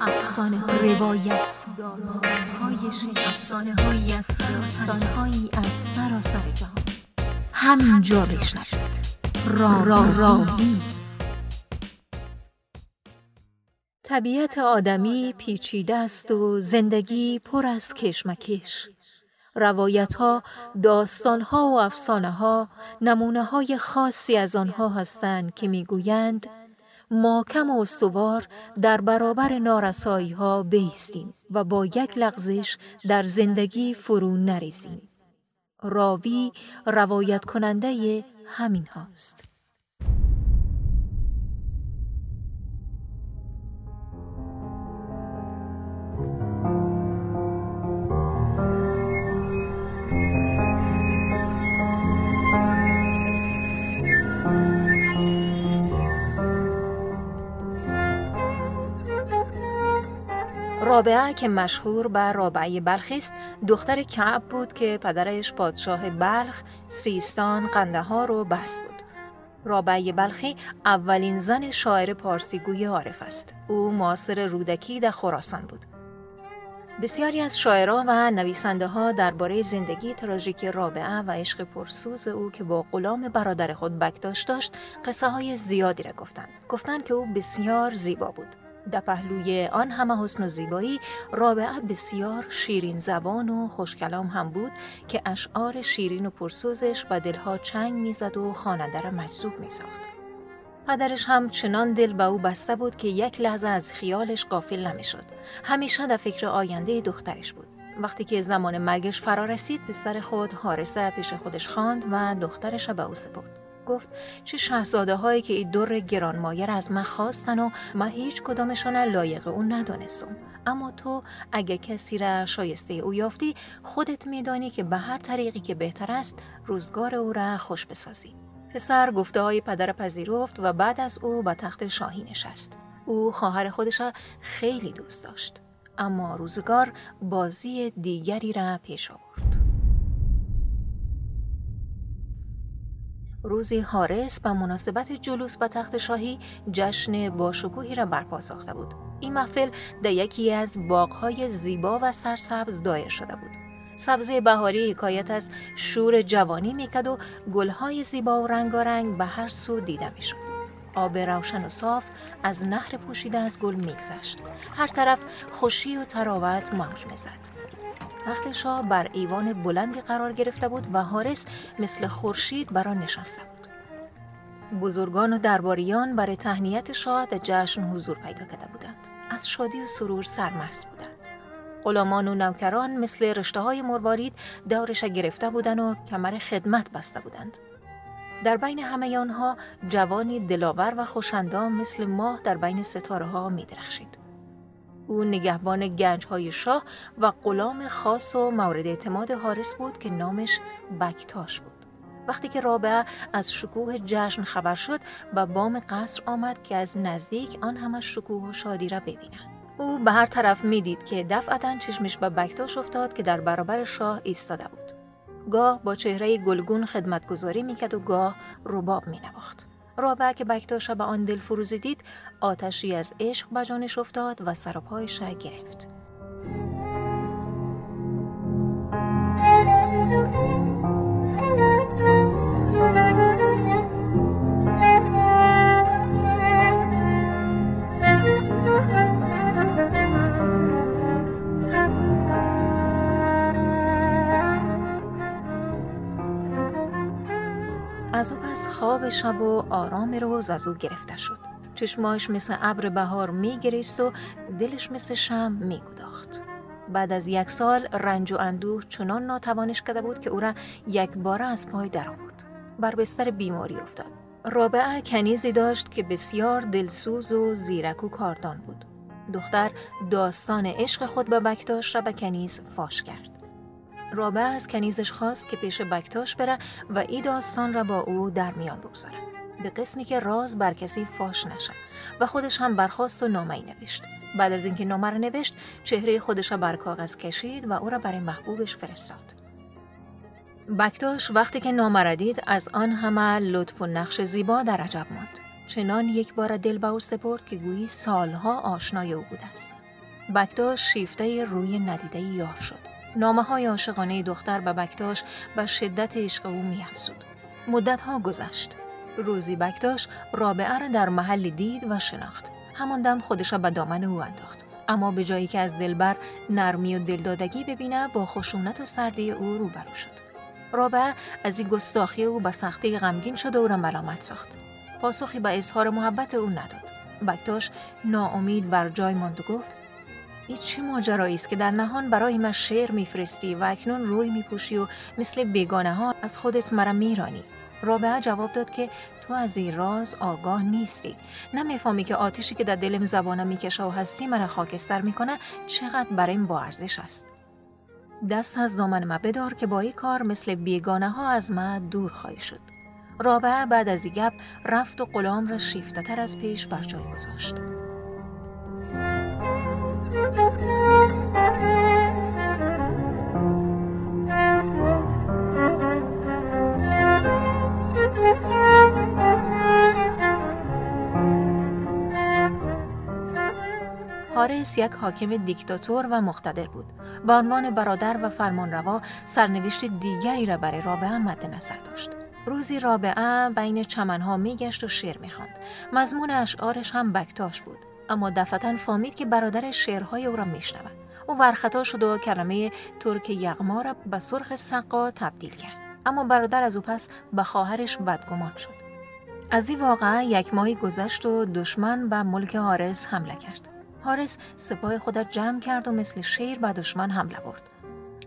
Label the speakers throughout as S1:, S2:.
S1: افسانه روایت داستان های افسانه هایی از داستان هایی از سراسر جهان. همینجا بشنوید. را را راوی طبیعت آدمی پیچیده است و زندگی پر از کشمکش. روایت ها، داستان ها و افسانه ها نمونه های خاصی از آنها هستند که می‌گویند کم و استوار در برابر نارسایی ها بیستیم و با یک لغزش در زندگی فرو نریزیم. راوی روایت کننده همین هاست. رابعه که مشهور به رابعه بلخی است دختر کعب بود که پدرش پادشاه بلخ سیستان قندهار و بس بود. رابعه بلخی اولین زن شاعر پارسیگوی عارف است. او معاصر رودکی در خراسان بود. بسیاری از شاعران و نویسنده ها درباره زندگی تراژیک رابعه و عشق پرسوز او که با غلام برادر خود بکداش داشت قصه های زیادی را گفتند. گفتند که او بسیار زیبا بود. در پهلوی آن همه حسن و زیبایی رابعه بسیار شیرین زبان و خوشکلام هم بود که اشعار شیرین و پرسوزش و دلها چنگ می‌زد و خواننده را مجذوب میساخت. پدرش هم چنان دل به او بسته بود که یک لحظه از خیالش قافل نمی‌شد. همیشه در فکر آینده دخترش بود. وقتی که زمان مرگش فرا رسید پسر خود حارسه پیش خودش خواند و دخترش به او سپرد. گفت چه شهزاده هایی که این دور گرانمایه از من خواستن و من هیچ کدامشان لایق اون ندانستم. اما تو اگه کسی را شایسته او یافتی خودت میدانی که به هر طریقی که بهتر است روزگار او را خوش بسازی. پسر گفته های پدر پذیرفت و بعد از او به تخت شاهی نشست. او خواهر خودش را خیلی دوست داشت. اما روزگار بازی دیگری را پیش آورد. روزی حارس به مناسبت جلوس به تخت شاهی جشن باشکوهی را برپا ساخته بود. این محفل در یکی از باغهای زیبا و سرسبز دایر شده بود. سبزه بهاری حکایت از شور جوانی میکد و گلهای زیبا و رنگارنگ به هر سو دیده می‌شد. آب روشن و صاف از نهر پوشیده از گل میگذشت. هر طرف خوشی و تراوت موج می‌زد. تخت شاه بر ایوان بلندی قرار گرفته بود و حارس مثل خورشید بر آن نشسته بود. بزرگان و درباریان برای تهنیت شاه در جشن حضور پیدا کرده بودند. از شادی و سرور سرمست بودند. غلامان و نوکران مثل رشته های مروارید دورش گرفته بودند و کمر خدمت بسته بودند. در بین همه آنها جوانی دلاور و خوشندام مثل ماه در بین ستاره ها می درخشید. او نگهبان گنج های شاه و غلام خاص و مورد اعتماد حارس بود که نامش بکتاش بود. وقتی که رابعه از شکوه جشن خبر شد و بام قصر آمد که از نزدیک آن همه شکوه و شادی را ببیند. او به هر طرف می‌دید که دفعتا چشمش به بکتاش افتاد که در برابر شاه ایستاده بود. گاه با چهره گلگون خدمتگذاری می‌کرد و گاه رباب مینواخت. رابعه که بکتاش به آن دل فروزی دید آتشی از عشق به جانش افتاد و سر پایش گرفت. شب و آرام روز از او گرفته شد. چشماش مثل ابر بهار میگریست و دلش مثل شم میگداخت. بعد از یک سال رنج و اندوه چنان ناتوانش کرده بود که او را یک باره از پای درآورد. بر بستر بیماری افتاد. رابعه کنیزی داشت که بسیار دلسوز و زیرک و کاردان بود. دختر داستان عشق خود به بکتاش را به کنیز فاش کرد. رابعه از کنیزش خواست که پیش بکتاش بره و ای داستان را با او در میان بگذارد. به قسمی که راز بر کسی فاش نشد و خودش هم برخواست و نامه نوشت. بعد از اینکه نامه را نوشت چهره خودش را بر کاغذ کشید و او را برای محبوبش فرستاد. بکتاش وقتی که نامه را دید از آن همه لطف و نقش زیبا در عجب ماند. چنان یک بار دل به او سپرد که گویی سالها آشنای او بوده است. بکتاش شیفته روی ندیده یار شد. نامه های عاشقانه دختر به بکتاش به شدت عشق او میافزود. مدت ها گذشت. روزی بکتاش رابعه را در محلی دید و شناخت. همان دم خودش را به دامن او انداخت. اما به جایی که از دلبر نرمی و دلدادگی ببینه با خشونت و سردی او روبرو شد. رابعه از این گستاخی او به سختی غمگین شد و او را ملامت ساخت. پاسخی به اظهار محبت او نداد. بکتاش ناامید بر جای ماند و گفت این چه ماجرایی است که در نهان برای من شعر میفرستی و اکنون روی میپوشی و مثل بیگانه ها از خودت مرا میرانی. رابعه جواب داد که تو از این راز آگاه نیستی. نمی‌فهمی که آتشی که در دلم زبانم می‌کشه و هستی مرا خاکستر می‌کنه چقدر برایم با ارزش است. دست از دامن ما بدار که با این کار مثل بیگانه ها از ما دور خواهی شد. رابعه بعد از این گپ رفت و غلام را شیفته تر از پیش بر جای گذاشت. حارس یک حاکم دیکتاتور و مقتدر بود. به عنوان برادر و فرمانروا سرنوشت دیگری را برای رابعه مد نظر داشت. روزی رابعه بین چمنها میگشت و شعر می‌خواند. مضمون اشعارش هم بکتاش بود. اما دفتا فامید که برادر شعرهای او را میشنود. او ورخطا شد و کلمه ترک یغما را به سرخ سقا تبدیل کرد. اما برادر از او پس به خواهرش بدگمان شد. از این واقعه یک ماهی گذشت و دشمن به ملک حارس حمله کرد. حارس سپاه خودت جمع کرد و مثل شیر به دشمن حمله برد.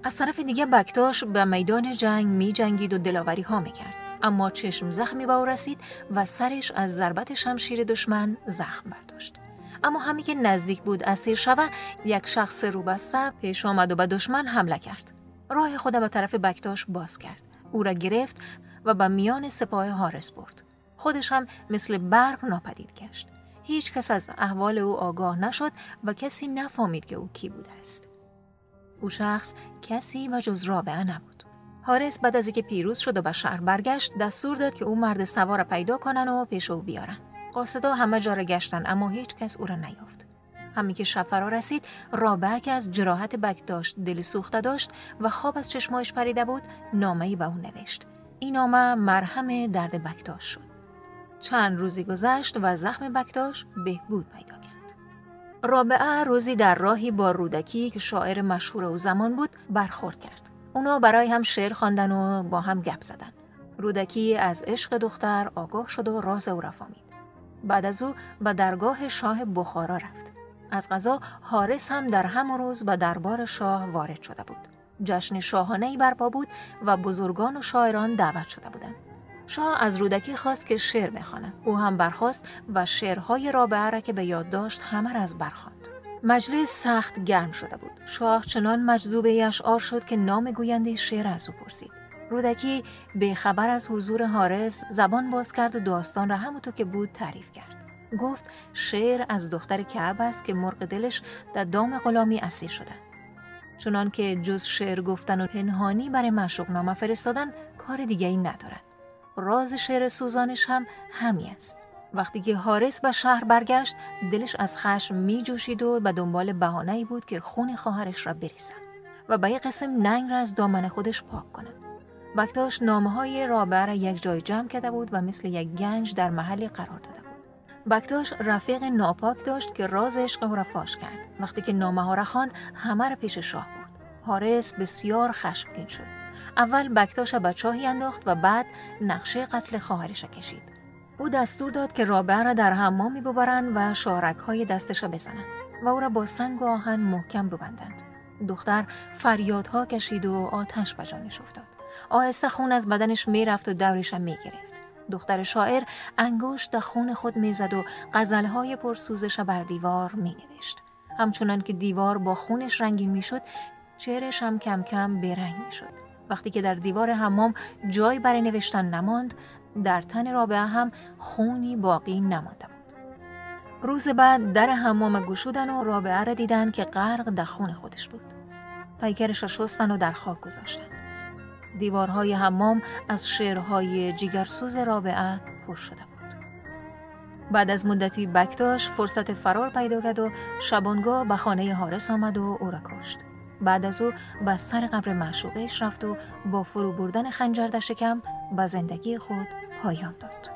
S1: از طرف دیگه بکتاش به میدان جنگ می جنگید و دلاوری ها می کرد. اما چشم زخمی به او رسید و سرش از ضربت شمشیر دشمن زخم برداشت. اما همی که نزدیک بود اسیر شوه یک شخص روبسته پیش آمد و به دشمن حمله کرد. راه خود به طرف بکتاش باز کرد. او را گرفت و به میان سپاه حارس برد. خودش هم مثل برق ناپدید گشت. هیچ کس از احوال او آگاه نشد و کسی نفهمید که او کی بوده است. او شخص کسی و جز رابعه نبود. حارس بعد از اینکه پیروز شد و به شهر برگشت دستور داد که او مرد سوار پیدا کنن و پیش او بیارن. قاصدا همه جا را گشتن اما هیچ کس او را نیافت. همین که شب فرا رسید رابعه که از جراحت بک داشت دل سوخته داشت و خواب از چشمایش پریده بود نامه‌ای به او نوشت این نامه مرهم درد بکتاش شد چند روزی گذشت و زخم بکتاش بهبود پیدا کرد. رابعه روزی در راهی با رودکی که شاعر مشهور او زمان بود برخورد کرد. اونا برای هم شعر خواندن و با هم گپ زدن. رودکی از عشق دختر آگاه شد و راز او را فهمید. بعد از او به درگاه شاه بخارا رفت. از غذا حارس هم در همون روز به دربار شاه وارد شده بود. جشن شاهانه برپا بود و بزرگان و شاعران دعوت شده بودند. شاه از رودکی خواست که شعر بخواند. او هم برخواست و شعرهای رابعه را که به یاد داشت همه را از برخواند مجلس سخت گرم شده بود. شاه چنان مجذوب اشعار شد که نام گوینده شعر از او پرسید. رودکی به خبر از حضور حارس زبان باز کرد و داستان را همونطور که بود تعریف کرد. گفت شعر از دختر کعب است که مرغ دلش در دام غلامی اسیر شده. چنان که جز شعر گفتن و پنهانی برای معشوق نامه فرستادن کار دیگری ندارد. راز شعر سوزانش هم همی است. وقتی که حارس به شهر برگشت دلش از خشم می جوشید و به دنبال بهانه‌ای بود که خون خواهرش را بریزد و به یک قسم ننگ را از دامن خودش پاک کند. بکتاش نامه های رابعه را یک جای جمع کرده بود و مثل یک گنج در محلی قرار داده بود. بکتاش رفیق ناپاک داشت که راز عشق او را فاش کرد. وقتی که نامه ها را خواند همه را پیش شاه برد. حارس بسیار خشمگین شد. اول بکتاش چاهی انداخت و بعد نقشه قتل خواهرش کشید. او دستور داد که رابعه را در حمامی ببرند و شارک های دستش بزنند و او را با سنگ و آهن محکم ببندند. دختر فریادها کشید و آتش به جانش افتاد. آهسته خون از بدنش می‌رفت و دورش می گرفت. دختر شاعر انگشت خون خود می‌زد و غزلهای پرسوزش بر دیوار می نوشت. همچنان که دیوار با خونش رنگین می‌شد چهرش هم کم کم برنگ می شد. وقتی که در دیوار حمام جای برای نوشتن نماند در تن رابعه هم خونی باقی نمانده بود روز بعد در حمام گشودن و رابعه را دیدن که غرق در خون خودش بود پیکرش را شستن و در خاک گذاشتن دیوارهای حمام از شعرهای جیگرسوز رابعه پر شده بود بعد از مدتی بکتاش فرصت فرار پیدا کرد و شبانگاه به خانه حارس آمد و او را کشت. بعد از او به سر قبر معشوقش رفت و با فرو بردن خنجر در شکم به زندگی خود پایان داد.